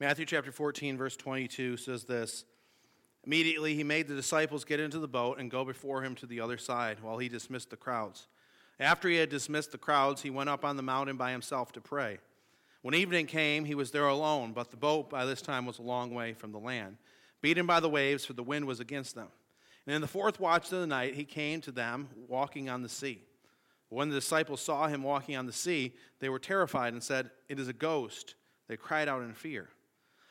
Matthew chapter 14, verse 22 says this Immediately he made the disciples get into the boat and go before him to the other side while he dismissed the crowds. After he had dismissed the crowds, he went up on the mountain by himself to pray. When evening came, he was there alone, but the boat by this time was a long way from the land, beaten by the waves, for the wind was against them. And in the fourth watch of the night, he came to them walking on the sea. When the disciples saw him walking on the sea, they were terrified and said, It is a ghost. They cried out in fear.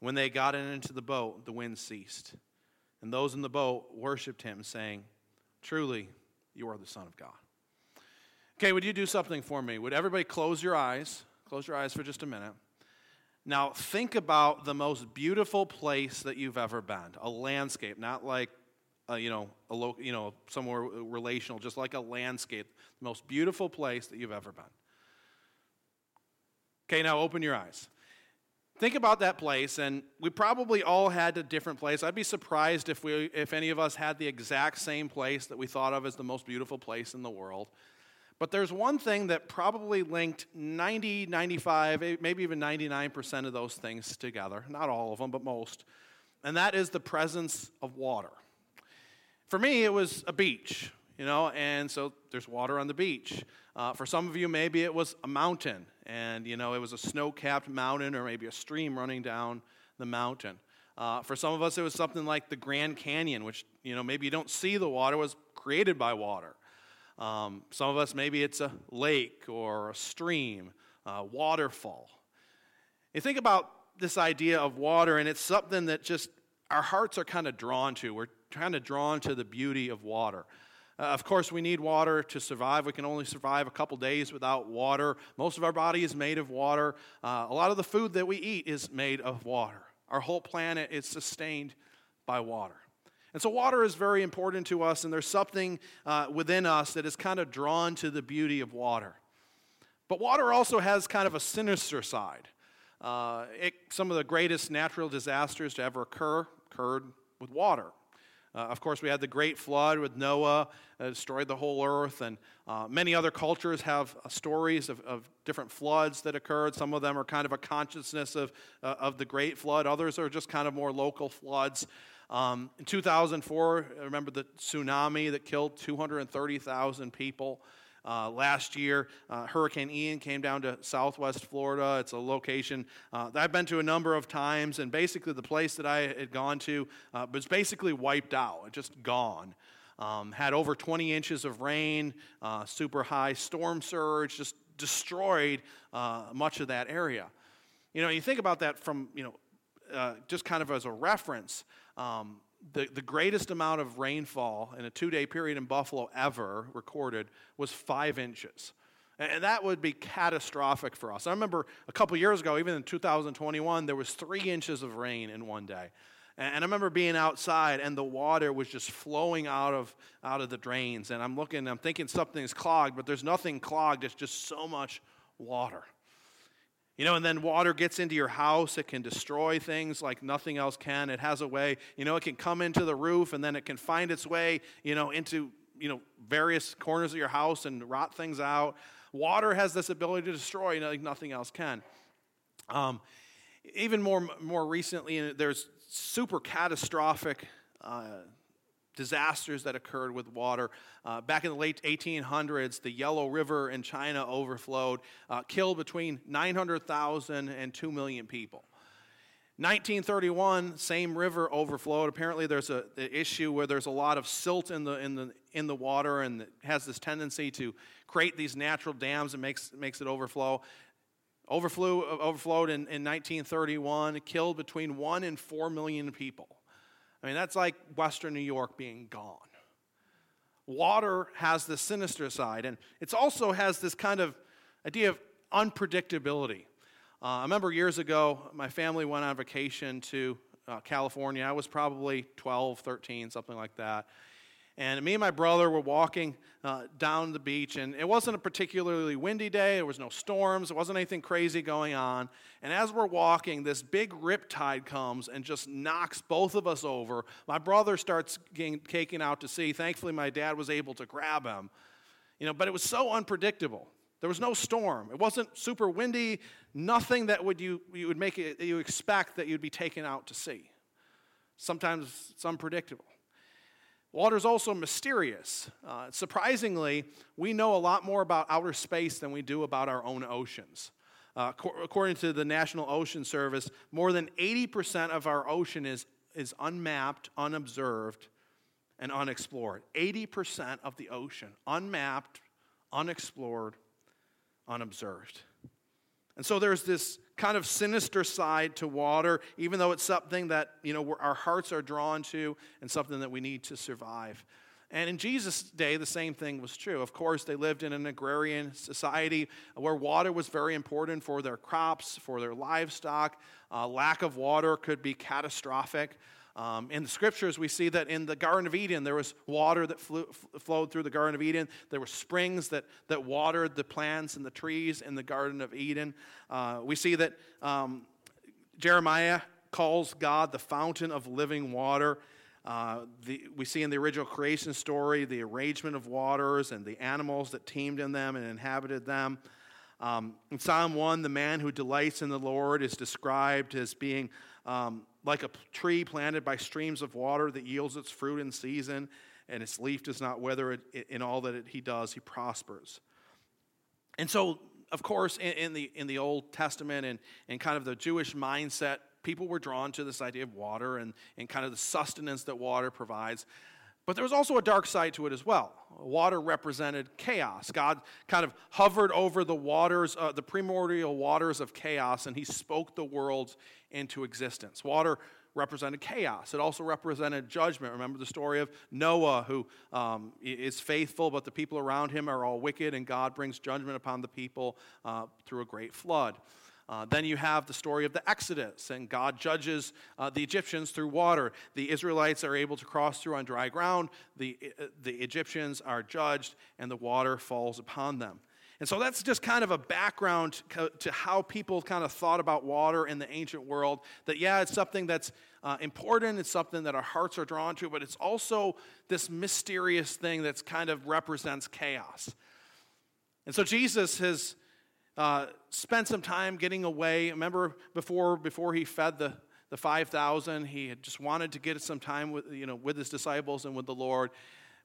When they got into the boat, the wind ceased. And those in the boat worshiped him, saying, Truly, you are the Son of God. Okay, would you do something for me? Would everybody close your eyes? Close your eyes for just a minute. Now, think about the most beautiful place that you've ever been a landscape, not like uh, you know, a lo- you know, somewhere relational, just like a landscape, the most beautiful place that you've ever been. Okay, now open your eyes. Think about that place, and we probably all had a different place. I'd be surprised if, we, if any of us had the exact same place that we thought of as the most beautiful place in the world. But there's one thing that probably linked 90, 95, maybe even 99% of those things together. Not all of them, but most. And that is the presence of water. For me, it was a beach you know, and so there's water on the beach. Uh, for some of you, maybe it was a mountain, and, you know, it was a snow capped mountain or maybe a stream running down the mountain. Uh, for some of us, it was something like the Grand Canyon, which, you know, maybe you don't see the water, was created by water. Um, some of us, maybe it's a lake or a stream, a waterfall. You think about this idea of water, and it's something that just our hearts are kind of drawn to. We're kind of drawn to the beauty of water. Uh, of course, we need water to survive. We can only survive a couple days without water. Most of our body is made of water. Uh, a lot of the food that we eat is made of water. Our whole planet is sustained by water. And so, water is very important to us, and there's something uh, within us that is kind of drawn to the beauty of water. But water also has kind of a sinister side. Uh, it, some of the greatest natural disasters to ever occur occurred with water. Uh, of course, we had the great flood with Noah that destroyed the whole earth, and uh, many other cultures have uh, stories of, of, different floods that occurred. Some of them are kind of a consciousness of, uh, of the great flood, others are just kind of more local floods. Um, in 2004, I remember the tsunami that killed 230,000 people. Uh, last year, uh, Hurricane Ian came down to southwest Florida. It's a location uh, that I've been to a number of times, and basically the place that I had gone to uh, was basically wiped out, just gone. Um, had over 20 inches of rain, uh, super high storm surge, just destroyed much of that area. You know, you think about that from, you know, just kind of as a reference. Um, the, the greatest amount of rainfall in a two day period in Buffalo ever recorded was five inches. And that would be catastrophic for us. I remember a couple years ago, even in 2021, there was three inches of rain in one day. And I remember being outside and the water was just flowing out of, out of the drains. And I'm looking, I'm thinking something's clogged, but there's nothing clogged. It's just so much water. You know, and then water gets into your house. It can destroy things like nothing else can. It has a way, you know, it can come into the roof and then it can find its way, you know, into, you know, various corners of your house and rot things out. Water has this ability to destroy, you know, like nothing else can. Um, even more, more recently, there's super catastrophic uh, disasters that occurred with water. Uh, back in the late 1800s, the Yellow River in China overflowed, uh, killed between 900,000 and 2 million people. 1931, same river overflowed. Apparently, there's a issue where there's a lot of silt in the, in the, in the water and it has this tendency to create these natural dams and makes, makes it overflow. Overflew, overflowed in, in 1931, killed between 1 and 4 million people. I mean, that's like Western New York being gone. Water has this sinister side, and it also has this kind of idea of unpredictability. Uh, I remember years ago, my family went on vacation to uh, California. I was probably 12, 13, something like that. And me and my brother were walking uh, down the beach, and it wasn't a particularly windy day. There was no storms. There wasn't anything crazy going on. And as we're walking, this big rip tide comes and just knocks both of us over. My brother starts getting taken out to sea. Thankfully, my dad was able to grab him. You know, but it was so unpredictable. There was no storm. It wasn't super windy. Nothing that would you, you would make it, you expect that you'd be taken out to sea. Sometimes it's unpredictable. Water is also mysterious. Uh, surprisingly, we know a lot more about outer space than we do about our own oceans. Uh, co- according to the National Ocean Service, more than 80% of our ocean is, is unmapped, unobserved, and unexplored. 80% of the ocean, unmapped, unexplored, unobserved. And so there's this kind of sinister side to water, even though it's something that you know our hearts are drawn to and something that we need to survive. And in Jesus' day, the same thing was true. Of course, they lived in an agrarian society where water was very important for their crops, for their livestock. Uh, lack of water could be catastrophic. Um, in the scriptures, we see that in the Garden of Eden, there was water that flew, flowed through the Garden of Eden. There were springs that, that watered the plants and the trees in the Garden of Eden. Uh, we see that um, Jeremiah calls God the fountain of living water. Uh, the, we see in the original creation story the arrangement of waters and the animals that teemed in them and inhabited them. Um, in Psalm 1, the man who delights in the Lord is described as being um, like a tree planted by streams of water that yields its fruit in season, and its leaf does not wither. In all that it, he does, he prospers. And so, of course, in, in, the, in the Old Testament and, and kind of the Jewish mindset, people were drawn to this idea of water and, and kind of the sustenance that water provides. But there was also a dark side to it as well. Water represented chaos. God kind of hovered over the waters, uh, the primordial waters of chaos, and he spoke the world into existence. Water represented chaos. It also represented judgment. Remember the story of Noah, who um, is faithful, but the people around him are all wicked, and God brings judgment upon the people uh, through a great flood. Uh, then you have the story of the Exodus, and God judges uh, the Egyptians through water. The Israelites are able to cross through on dry ground. The, uh, the Egyptians are judged, and the water falls upon them. And so that's just kind of a background to how people kind of thought about water in the ancient world. That, yeah, it's something that's uh, important, it's something that our hearts are drawn to, but it's also this mysterious thing that kind of represents chaos. And so Jesus has uh, spent some time getting away. Remember before, before he fed the, the 5,000, he had just wanted to get some time with, you know, with his disciples and with the Lord.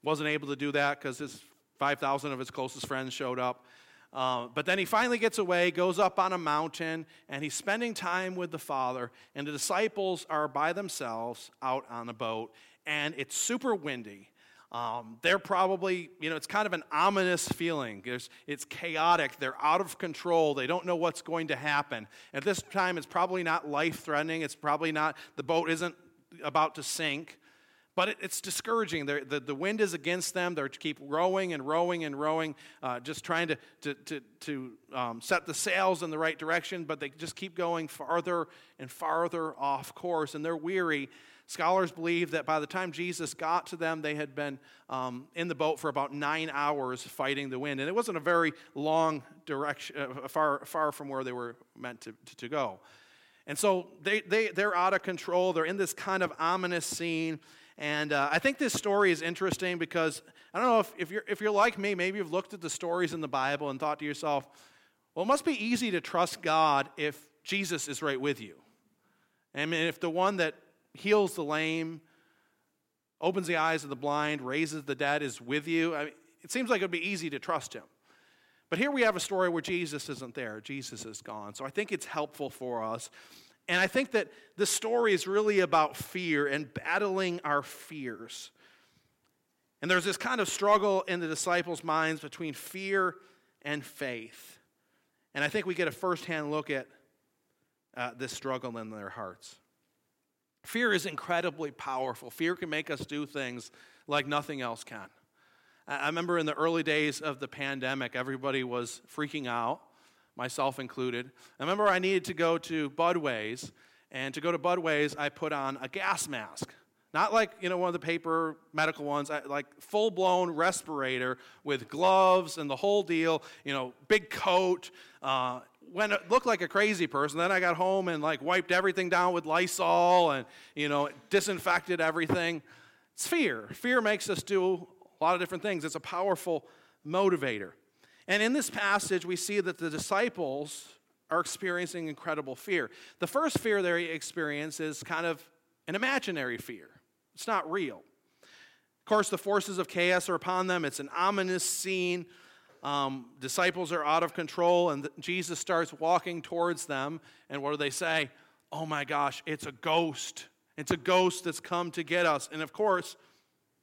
Wasn't able to do that because his 5,000 of his closest friends showed up. Uh, but then he finally gets away, goes up on a mountain, and he's spending time with the Father. And the disciples are by themselves out on a boat, and it's super windy. Um, they're probably, you know, it's kind of an ominous feeling. There's, it's chaotic. They're out of control. They don't know what's going to happen. At this time, it's probably not life threatening. It's probably not, the boat isn't about to sink. But it, it's discouraging. the, the wind is against them. They're keep rowing and rowing and rowing, uh, just trying to, to, to, to um, set the sails in the right direction, but they just keep going farther and farther off course, and they're weary. Scholars believe that by the time Jesus got to them, they had been um, in the boat for about nine hours fighting the wind. And it wasn't a very long direction, uh, far, far from where they were meant to, to, to go. And so they, they, they're out of control. They're in this kind of ominous scene. And uh, I think this story is interesting because I don't know if, if, you're, if you're like me, maybe you've looked at the stories in the Bible and thought to yourself, well, it must be easy to trust God if Jesus is right with you. I mean, if the one that heals the lame, opens the eyes of the blind, raises the dead, is with you. I mean, it seems like it would be easy to trust him. But here we have a story where Jesus isn't there, Jesus is gone. So I think it's helpful for us. And I think that the story is really about fear and battling our fears. And there's this kind of struggle in the disciples' minds between fear and faith. And I think we get a firsthand look at uh, this struggle in their hearts. Fear is incredibly powerful. Fear can make us do things like nothing else can. I remember in the early days of the pandemic, everybody was freaking out, myself included. I remember I needed to go to Budwey's, And to go to Budwey's, I put on a gas mask. Not like, you know, one of the paper medical ones, like full blown respirator with gloves and the whole deal, you know, big coat. Uh, when it looked like a crazy person, then I got home and like wiped everything down with Lysol and, you know, disinfected everything. It's fear. Fear makes us do a lot of different things. It's a powerful motivator. And in this passage, we see that the disciples are experiencing incredible fear. The first fear they experience is kind of an imaginary fear. It's not real. Of course, the forces of chaos are upon them. It's an ominous scene. Um, disciples are out of control, and Jesus starts walking towards them. And what do they say? Oh my gosh, it's a ghost. It's a ghost that's come to get us. And of course,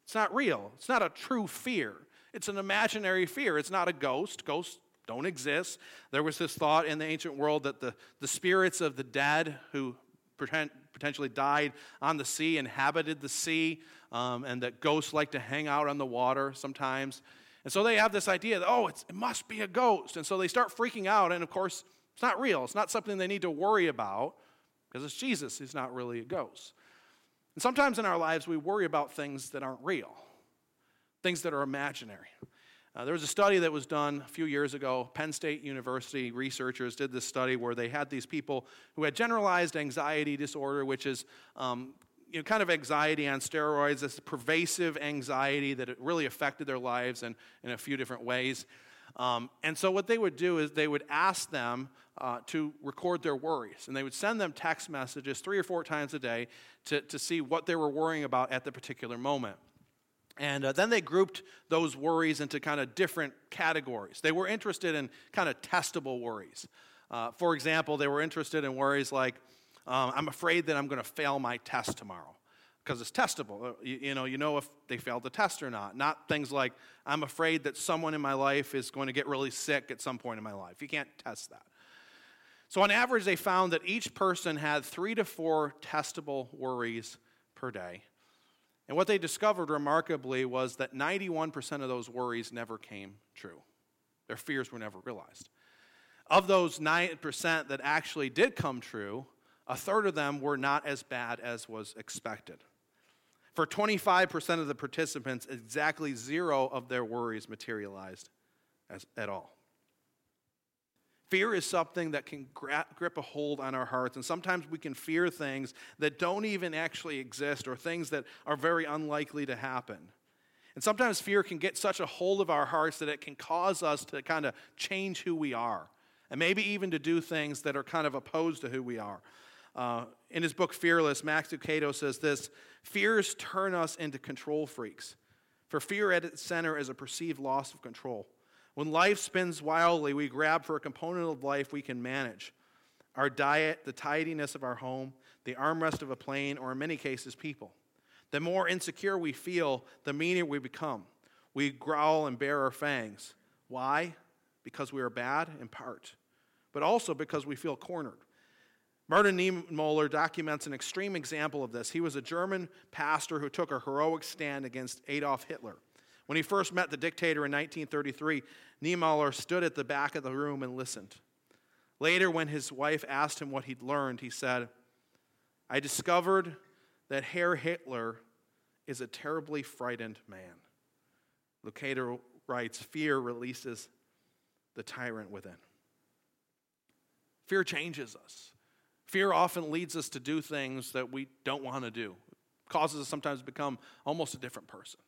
it's not real. It's not a true fear. It's an imaginary fear. It's not a ghost. Ghosts don't exist. There was this thought in the ancient world that the, the spirits of the dead who potentially died on the sea, inhabited the sea, um, and that ghosts like to hang out on the water sometimes. And so they have this idea that, oh, it must be a ghost. And so they start freaking out, and of course, it's not real. It's not something they need to worry about because it's Jesus He's not really a ghost. And sometimes in our lives, we worry about things that aren't real, things that are imaginary. Uh, there was a study that was done a few years ago. Penn State University researchers did this study where they had these people who had generalized anxiety disorder, which is um, you know, kind of anxiety on steroids, this pervasive anxiety that it really affected their lives in, in a few different ways. Um, and so, what they would do is they would ask them uh, to record their worries. And they would send them text messages three or four times a day to, to see what they were worrying about at the particular moment. And uh, then they grouped those worries into kind of different categories. They were interested in kind of testable worries. Uh, for example, they were interested in worries like, um, I'm afraid that I'm going to fail my test tomorrow because it's testable. Uh, you, you, know, you know if they failed the test or not. Not things like, I'm afraid that someone in my life is going to get really sick at some point in my life. You can't test that. So, on average, they found that each person had three to four testable worries per day. And what they discovered remarkably was that 91% of those worries never came true. Their fears were never realized. Of those 9% that actually did come true, a third of them were not as bad as was expected. For 25% of the participants, exactly zero of their worries materialized as, at all. Fear is something that can grip a hold on our hearts, and sometimes we can fear things that don't even actually exist or things that are very unlikely to happen. And sometimes fear can get such a hold of our hearts that it can cause us to kind of change who we are, and maybe even to do things that are kind of opposed to who we are. Uh, in his book Fearless, Max Lucado says this Fears turn us into control freaks, for fear at its center is a perceived loss of control. When life spins wildly, we grab for a component of life we can manage our diet, the tidiness of our home, the armrest of a plane, or in many cases, people. The more insecure we feel, the meaner we become. We growl and bare our fangs. Why? Because we are bad, in part, but also because we feel cornered. Martin Niemöller documents an extreme example of this. He was a German pastor who took a heroic stand against Adolf Hitler. When he first met the dictator in 1933, Niemöller stood at the back of the room and listened. Later, when his wife asked him what he'd learned, he said, I discovered that Herr Hitler is a terribly frightened man. Lucado writes, Fear releases the tyrant within. Fear changes us. Fear often leads us to do things that we don't want to do, it causes us sometimes to become almost a different person.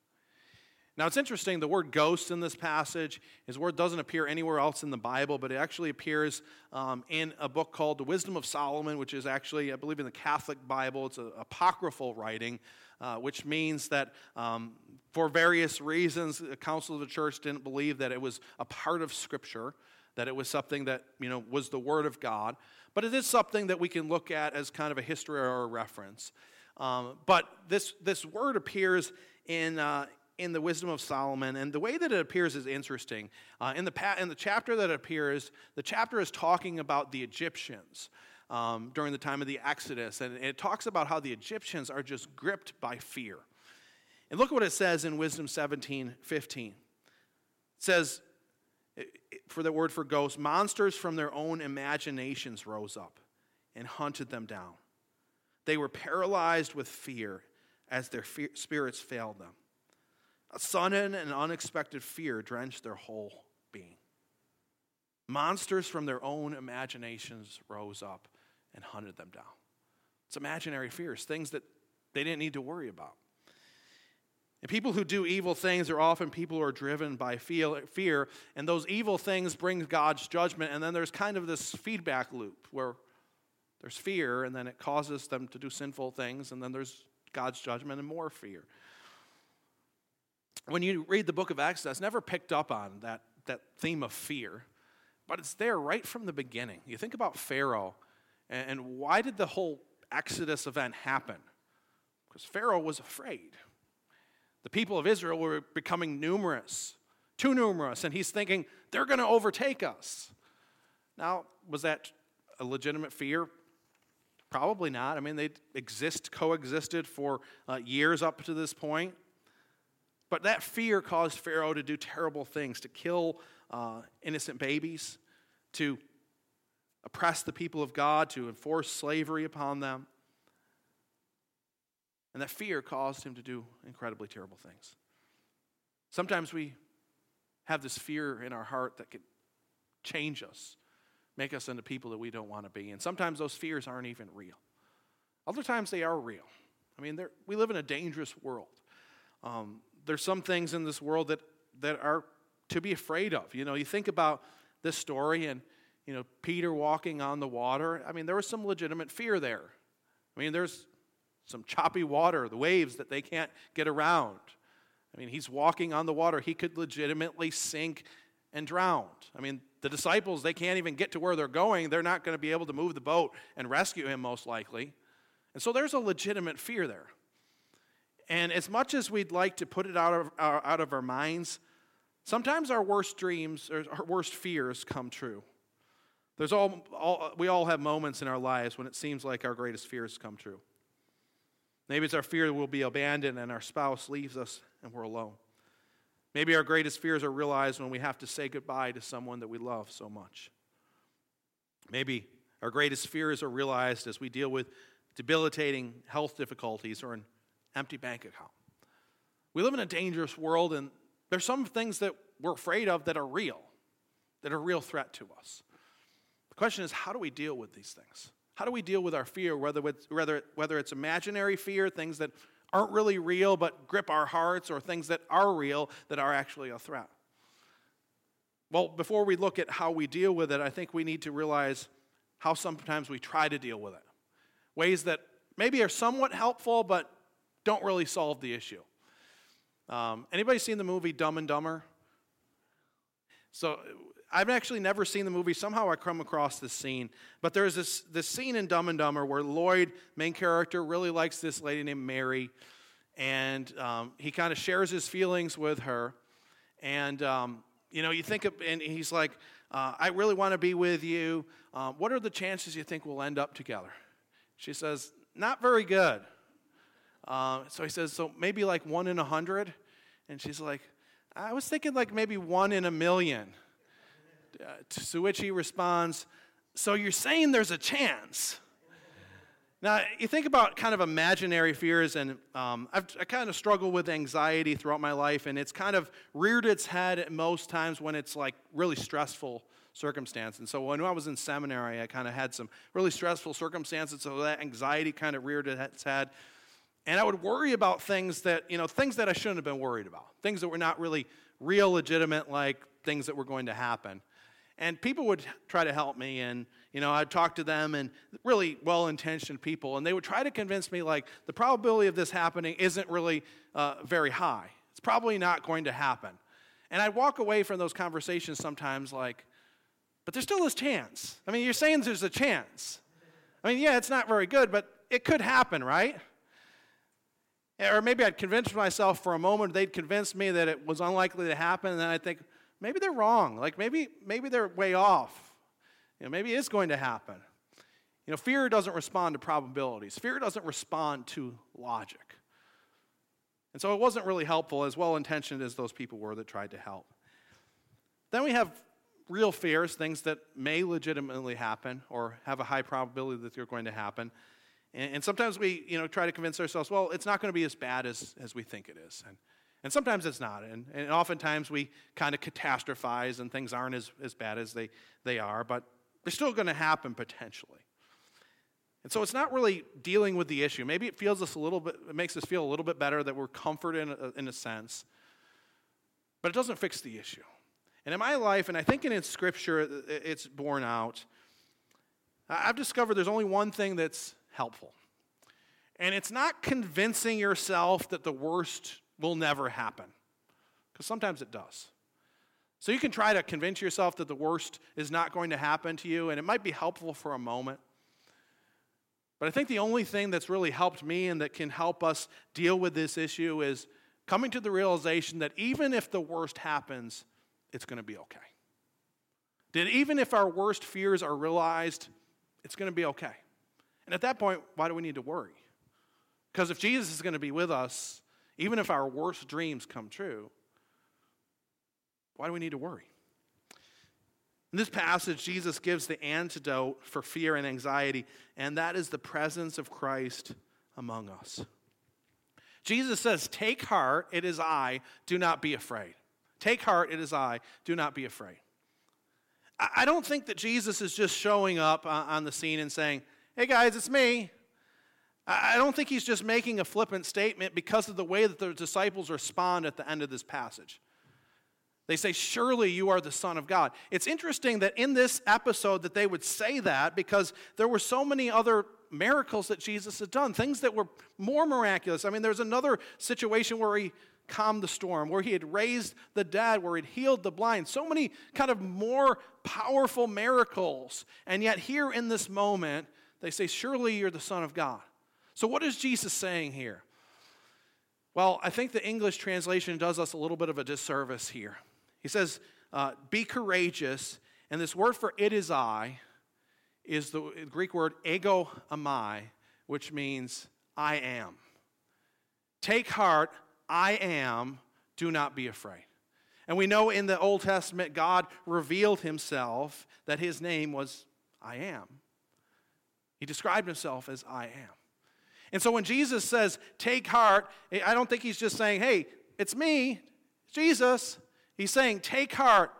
Now, it's interesting, the word ghost in this passage, his word doesn't appear anywhere else in the Bible, but it actually appears um, in a book called The Wisdom of Solomon, which is actually, I believe, in the Catholic Bible. It's an apocryphal writing, uh, which means that um, for various reasons, the Council of the Church didn't believe that it was a part of Scripture, that it was something that, you know, was the Word of God. But it is something that we can look at as kind of a history or a reference. Um, but this, this word appears in, uh, in the Wisdom of Solomon, and the way that it appears is interesting. Uh, in, the pa- in the chapter that appears, the chapter is talking about the Egyptians um, during the time of the Exodus, and it talks about how the Egyptians are just gripped by fear. And look at what it says in Wisdom 17 15. It says, for the word for ghosts, monsters from their own imaginations rose up and hunted them down. they were paralyzed with fear as their fear, spirits failed them. A sudden and unexpected fear drenched their whole being. Monsters from their own imaginations rose up and hunted them down. It's imaginary fears, things that they didn't need to worry about. And people who do evil things are often people who are driven by fear, and those evil things bring God's judgment. And then there's kind of this feedback loop where there's fear, and then it causes them to do sinful things, and then there's God's judgment and more fear. When you read the book of Exodus, never picked up on that, that theme of fear, but it's there right from the beginning. You think about Pharaoh, and, and why did the whole Exodus event happen? Because Pharaoh was afraid. The people of Israel were becoming numerous, too numerous, and he's thinking, they're going to overtake us. Now, was that a legitimate fear? Probably not. I mean, they exist, coexisted for uh, years up to this point. But that fear caused Pharaoh to do terrible things, to kill uh, innocent babies, to oppress the people of God, to enforce slavery upon them. And that fear caused him to do incredibly terrible things. Sometimes we have this fear in our heart that could change us, make us into people that we don't want to be. And sometimes those fears aren't even real. Other times they are real. I mean, we live in a dangerous world. Um, there's some things in this world that, that are to be afraid of. You know, you think about this story and, you know, Peter walking on the water. I mean, there was some legitimate fear there. I mean, there's some choppy water, the waves that they can't get around. I mean, he's walking on the water. He could legitimately sink and drown. I mean, the disciples, they can't even get to where they're going. They're not going to be able to move the boat and rescue him, most likely. And so there's a legitimate fear there. And as much as we'd like to put it out of our, out of our minds, sometimes our worst dreams or our worst fears come true. There's all, all, we all have moments in our lives when it seems like our greatest fears come true. Maybe it's our fear that we'll be abandoned and our spouse leaves us and we're alone. Maybe our greatest fears are realized when we have to say goodbye to someone that we love so much. Maybe our greatest fears are realized as we deal with debilitating health difficulties or an empty bank account. We live in a dangerous world, and there's some things that we're afraid of that are real, that are a real threat to us. The question is, how do we deal with these things? How do we deal with our fear, whether it's, whether, whether it's imaginary fear, things that aren't really real but grip our hearts, or things that are real that are actually a threat? Well, before we look at how we deal with it, I think we need to realize how sometimes we try to deal with it. Ways that maybe are somewhat helpful but don't really solve the issue. Um, anybody seen the movie Dumb and Dumber? So I've actually never seen the movie. Somehow I come across this scene. But there's this, this scene in Dumb and Dumber where Lloyd, main character, really likes this lady named Mary. And um, he kind of shares his feelings with her. And, um, you know, you think, of, and he's like, uh, I really want to be with you. Um, what are the chances you think we'll end up together? She says, Not very good. Uh, so he says, So maybe like one in a hundred? And she's like, I was thinking like maybe one in a million. Uh, to which he responds, So you're saying there's a chance? Now, you think about kind of imaginary fears, and um, I kind of struggle with anxiety throughout my life, and it's kind of reared its head at most times when it's like really stressful circumstance. And so when I was in seminary, I kind of had some really stressful circumstances, so that anxiety kind of reared its head. And I would worry about things that, you know, things that I shouldn't have been worried about, things that were not really real, legitimate, like things that were going to happen. And people would try to help me, and you know, I'd talk to them and really well-intentioned people, and they would try to convince me like the probability of this happening isn't really uh, very high. It's probably not going to happen. And I'd walk away from those conversations sometimes like, but there's still this chance. I mean, you're saying there's a chance. I mean, yeah, it's not very good, but it could happen, right? Or maybe I'd convince myself for a moment, they'd convince me that it was unlikely to happen, and then I'd think, maybe they're wrong. Like maybe, maybe they're way off. You know, maybe it's going to happen. You know, fear doesn't respond to probabilities. Fear doesn't respond to logic. And so it wasn't really helpful, as well intentioned as those people were that tried to help. Then we have real fears, things that may legitimately happen or have a high probability that they're going to happen. And, and sometimes we you know, try to convince ourselves, well, it's not going to be as bad as, as we think it is. And, and sometimes it's not. And, and oftentimes we kind of catastrophize and things aren't as, as bad as they, they are, but they're still going to happen potentially. And so it's not really dealing with the issue. Maybe it feels us a little bit, it makes us feel a little bit better that we're comforted in a, in a sense, but it doesn't fix the issue. And in my life, and I think in Scripture it's borne out, I've discovered there's only one thing that's helpful. And it's not convincing yourself that the worst will never happen, because sometimes it does. So you can try to convince yourself that the worst is not going to happen to you, and it might be helpful for a moment. But I think the only thing that's really helped me and that can help us deal with this issue is coming to the realization that even if the worst happens, it's going to be okay. That even if our worst fears are realized, it's going to be okay. And at that point, why do we need to worry? Because if Jesus is going to be with us, even if our worst dreams come true, why do we need to worry? In this passage, Jesus gives the antidote for fear and anxiety, and that is the presence of Christ among us. Jesus says, Take heart, it is I, do not be afraid. Take heart, it is I, do not be afraid. I don't think that Jesus is just showing up uh, on the scene and saying, Hey guys, it's me. I don't think he's just making a flippant statement because of the way that the disciples respond at the end of this passage. They say, Surely you are the Son of God. It's interesting that in this episode that they would say that because there were so many other miracles that Jesus had done, things that were more miraculous. I mean, there's another situation where he calmed the storm, where he had raised the dead, where he'd healed the blind. So many kind of more powerful miracles. And yet, here in this moment, they say, Surely you're the Son of God. So, what is Jesus saying here? Well, I think the English translation does us a little bit of a disservice here. He says, uh, Be courageous. And this word for it is I is the Greek word ego eimi, which means I am. Take heart, I am, do not be afraid. And we know in the Old Testament, God revealed himself that his name was I am. He described himself as I am. And so when Jesus says, take heart, I don't think he's just saying, hey, it's me, Jesus. He's saying, take heart,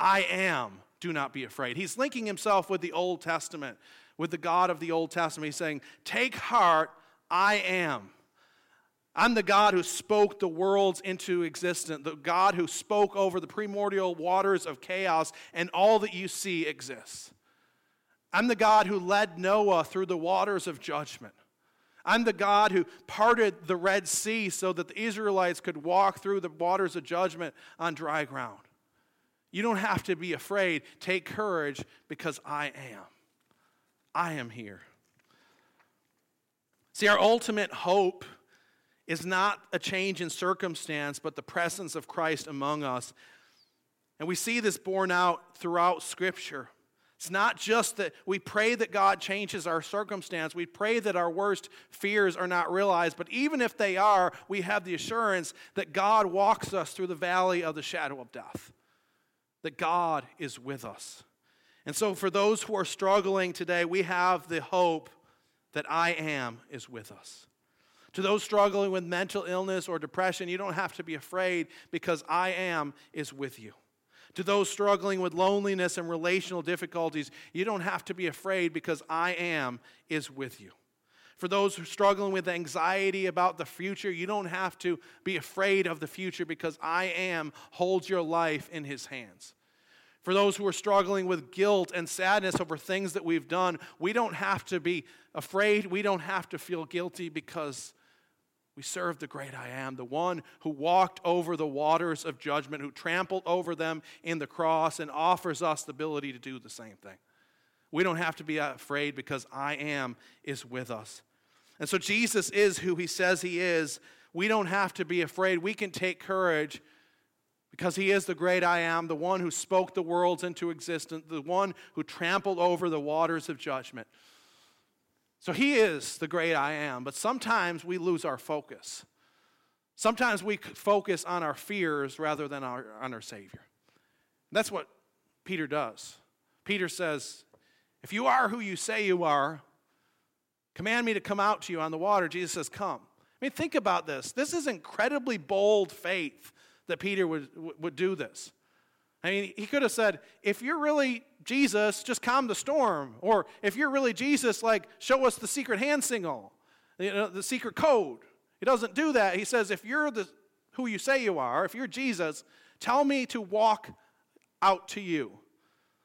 I am. Do not be afraid. He's linking himself with the Old Testament, with the God of the Old Testament. He's saying, take heart, I am. I'm the God who spoke the worlds into existence, the God who spoke over the primordial waters of chaos, and all that you see exists. I'm the God who led Noah through the waters of judgment. I'm the God who parted the Red Sea so that the Israelites could walk through the waters of judgment on dry ground. You don't have to be afraid. Take courage because I am. I am here. See, our ultimate hope is not a change in circumstance, but the presence of Christ among us. And we see this borne out throughout Scripture. It's not just that we pray that God changes our circumstance. We pray that our worst fears are not realized. But even if they are, we have the assurance that God walks us through the valley of the shadow of death, that God is with us. And so, for those who are struggling today, we have the hope that I am is with us. To those struggling with mental illness or depression, you don't have to be afraid because I am is with you. To those struggling with loneliness and relational difficulties, you don't have to be afraid because I am is with you. For those who are struggling with anxiety about the future, you don't have to be afraid of the future because I am holds your life in his hands. For those who are struggling with guilt and sadness over things that we've done, we don't have to be afraid. We don't have to feel guilty because we serve the great I am, the one who walked over the waters of judgment, who trampled over them in the cross, and offers us the ability to do the same thing. We don't have to be afraid because I am is with us. And so Jesus is who he says he is. We don't have to be afraid. We can take courage because he is the great I am, the one who spoke the worlds into existence, the one who trampled over the waters of judgment. So he is the great I am, but sometimes we lose our focus. Sometimes we focus on our fears rather than our, on our Savior. That's what Peter does. Peter says, If you are who you say you are, Command me to come out to you on the water. Jesus says, Come. I mean, think about this. This is incredibly bold faith that Peter would, would do this. I mean, he could have said, If you're really Jesus, just calm the storm. Or if you're really Jesus, like, show us the secret hand signal, you know, the secret code. He doesn't do that. He says, If you're the, who you say you are, if you're Jesus, tell me to walk out to you.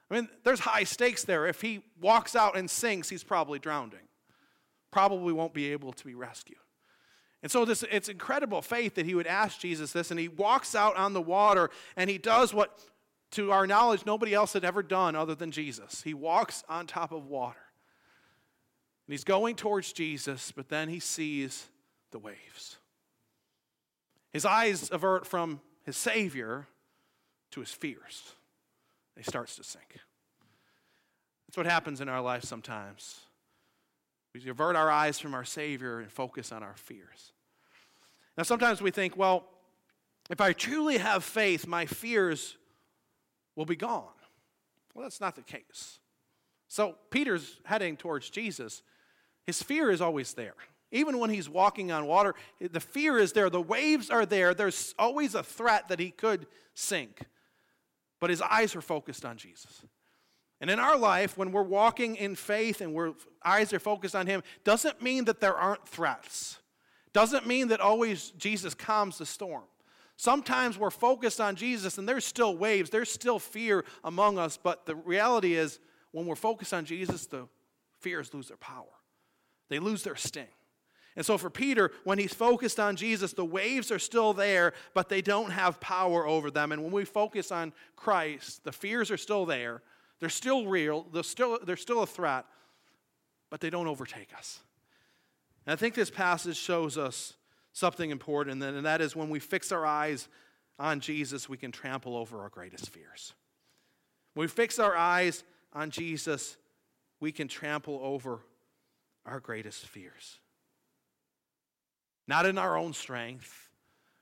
I mean, there's high stakes there. If he walks out and sinks, he's probably drowning. Probably won't be able to be rescued. And so this it's incredible faith that he would ask Jesus this, and he walks out on the water and he does what, to our knowledge, nobody else had ever done other than Jesus. He walks on top of water. And he's going towards Jesus, but then he sees the waves. His eyes avert from his Savior to his fears he starts to sink. That's what happens in our life sometimes. We avert our eyes from our Savior and focus on our fears. Now, sometimes we think, well, if I truly have faith, my fears will be gone. Well, that's not the case. So, Peter's heading towards Jesus. His fear is always there. Even when he's walking on water, the fear is there. The waves are there. There's always a threat that he could sink but his eyes are focused on Jesus. And in our life, when we're walking in faith and our eyes are focused on him, doesn't mean that there aren't threats. Doesn't mean that always Jesus calms the storm. Sometimes we're focused on Jesus and there's still waves, there's still fear among us, but the reality is when we're focused on Jesus, the fears lose their power. They lose their sting. And so for Peter, when he's focused on Jesus, the waves are still there, but they don't have power over them. And when we focus on Christ, the fears are still there. They're still real, they're still, they're still a threat, but they don't overtake us. And I think this passage shows us something important, and that is when we fix our eyes on Jesus, we can trample over our greatest fears. When we fix our eyes on Jesus, we can trample over our greatest fears not in our own strength,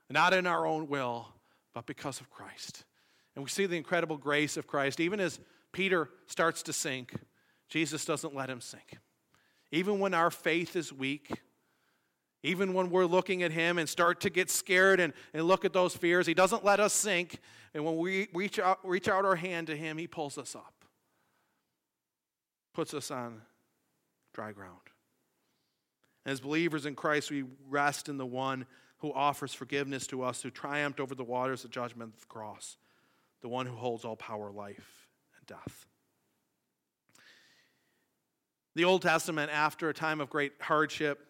not in our own will, but because of Christ. And we see the incredible grace of Christ. Even as Peter starts to sink, Jesus doesn't let him sink. Even when our faith is weak, even when we're looking at him and start to get scared and, and look at those fears, he doesn't let us sink. And when we reach out, reach out our hand to him, he pulls us up, puts us on dry ground. As believers in Christ, we rest in the one who offers forgiveness to us, who triumphed over the waters of judgment of the cross, the one who holds all power, life, and death. The Old Testament, after a time of great hardship,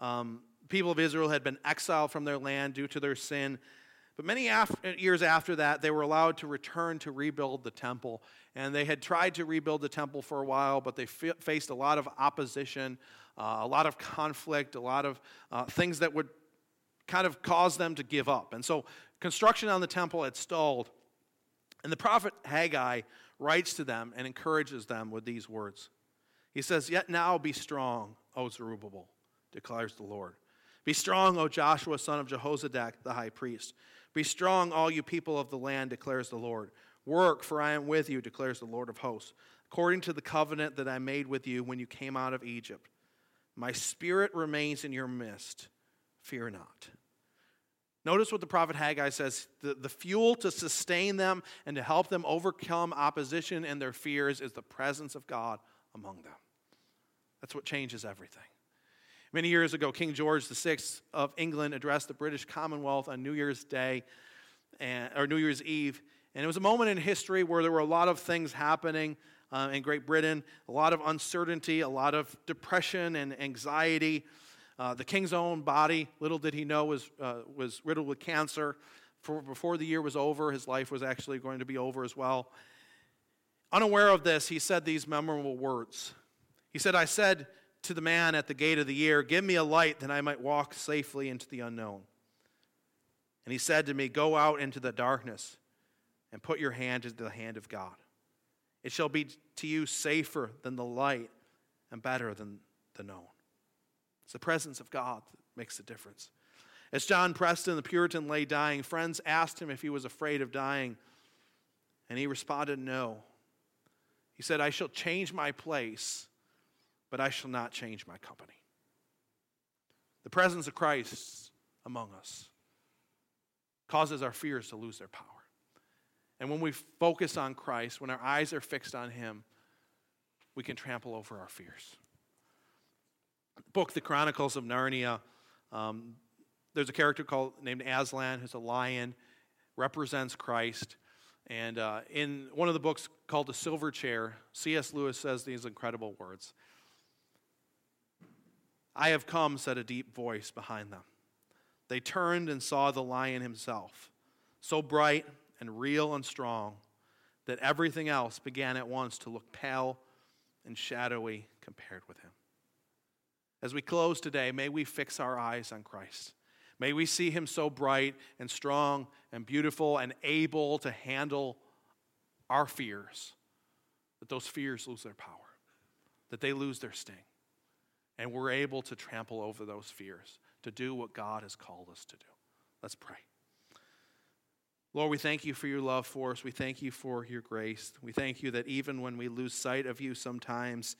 um, people of Israel had been exiled from their land due to their sin. But many after, years after that, they were allowed to return to rebuild the temple. And they had tried to rebuild the temple for a while, but they f- faced a lot of opposition, uh, a lot of conflict, a lot of uh, things that would kind of cause them to give up. And so construction on the temple had stalled. And the prophet Haggai writes to them and encourages them with these words. He says, Yet now be strong, O Zerubbabel, declares the Lord. Be strong, O Joshua, son of Jehozadak, the high priest. Be strong, all you people of the land, declares the Lord. Work, for I am with you, declares the Lord of hosts, according to the covenant that I made with you when you came out of Egypt. My spirit remains in your midst. Fear not. Notice what the prophet Haggai says the, the fuel to sustain them and to help them overcome opposition and their fears is the presence of God among them. That's what changes everything. Many years ago, King George VI of England addressed the British Commonwealth on New Year's Day and, or New Year's Eve. And it was a moment in history where there were a lot of things happening uh, in Great Britain, a lot of uncertainty, a lot of depression and anxiety. Uh, the king's own body, little did he know, was, uh, was riddled with cancer. For, before the year was over, his life was actually going to be over as well. Unaware of this, he said these memorable words. He said, I said to the man at the gate of the year, Give me a light that I might walk safely into the unknown. And he said to me, Go out into the darkness and put your hand into the hand of God. It shall be to you safer than the light and better than the known. It's the presence of God that makes the difference. As John Preston, the Puritan, lay dying, friends asked him if he was afraid of dying, and he responded, No. He said, I shall change my place but I shall not change my company. The presence of Christ among us causes our fears to lose their power. And when we focus on Christ, when our eyes are fixed on Him, we can trample over our fears. book, The Chronicles of Narnia, um, there's a character called named Aslan who's a lion, represents Christ. And uh, in one of the books called The Silver Chair, C.S. Lewis says these incredible words I have come, said a deep voice behind them. They turned and saw the lion himself, so bright and real and strong that everything else began at once to look pale and shadowy compared with him. As we close today, may we fix our eyes on Christ. May we see him so bright and strong and beautiful and able to handle our fears, that those fears lose their power, that they lose their sting, and we're able to trample over those fears to do what God has called us to do. Let's pray. Lord, we thank you for your love for us. We thank you for your grace. We thank you that even when we lose sight of you sometimes,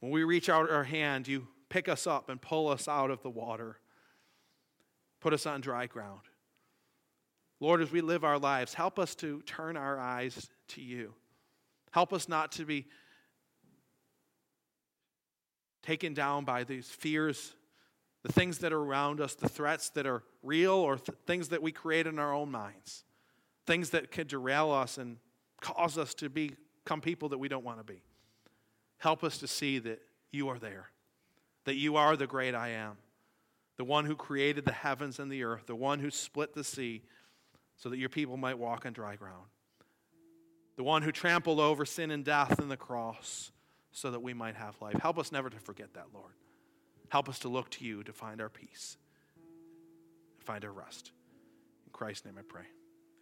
when we reach out our hand, you pick us up and pull us out of the water, put us on dry ground. Lord, as we live our lives, help us to turn our eyes to you. Help us not to be taken down by these fears, the things that are around us, the threats that are real, or th- things that we create in our own minds, things that could derail us and cause us to become people that we don't want to be. Help us to see that you are there, that you are the great I am, the one who created the heavens and the earth, the one who split the sea so that your people might walk on dry ground, the one who trampled over sin and death in the cross so that we might have life. Help us never to forget that, Lord. Help us to look to you to find our peace, find our rest. In Christ's name I pray.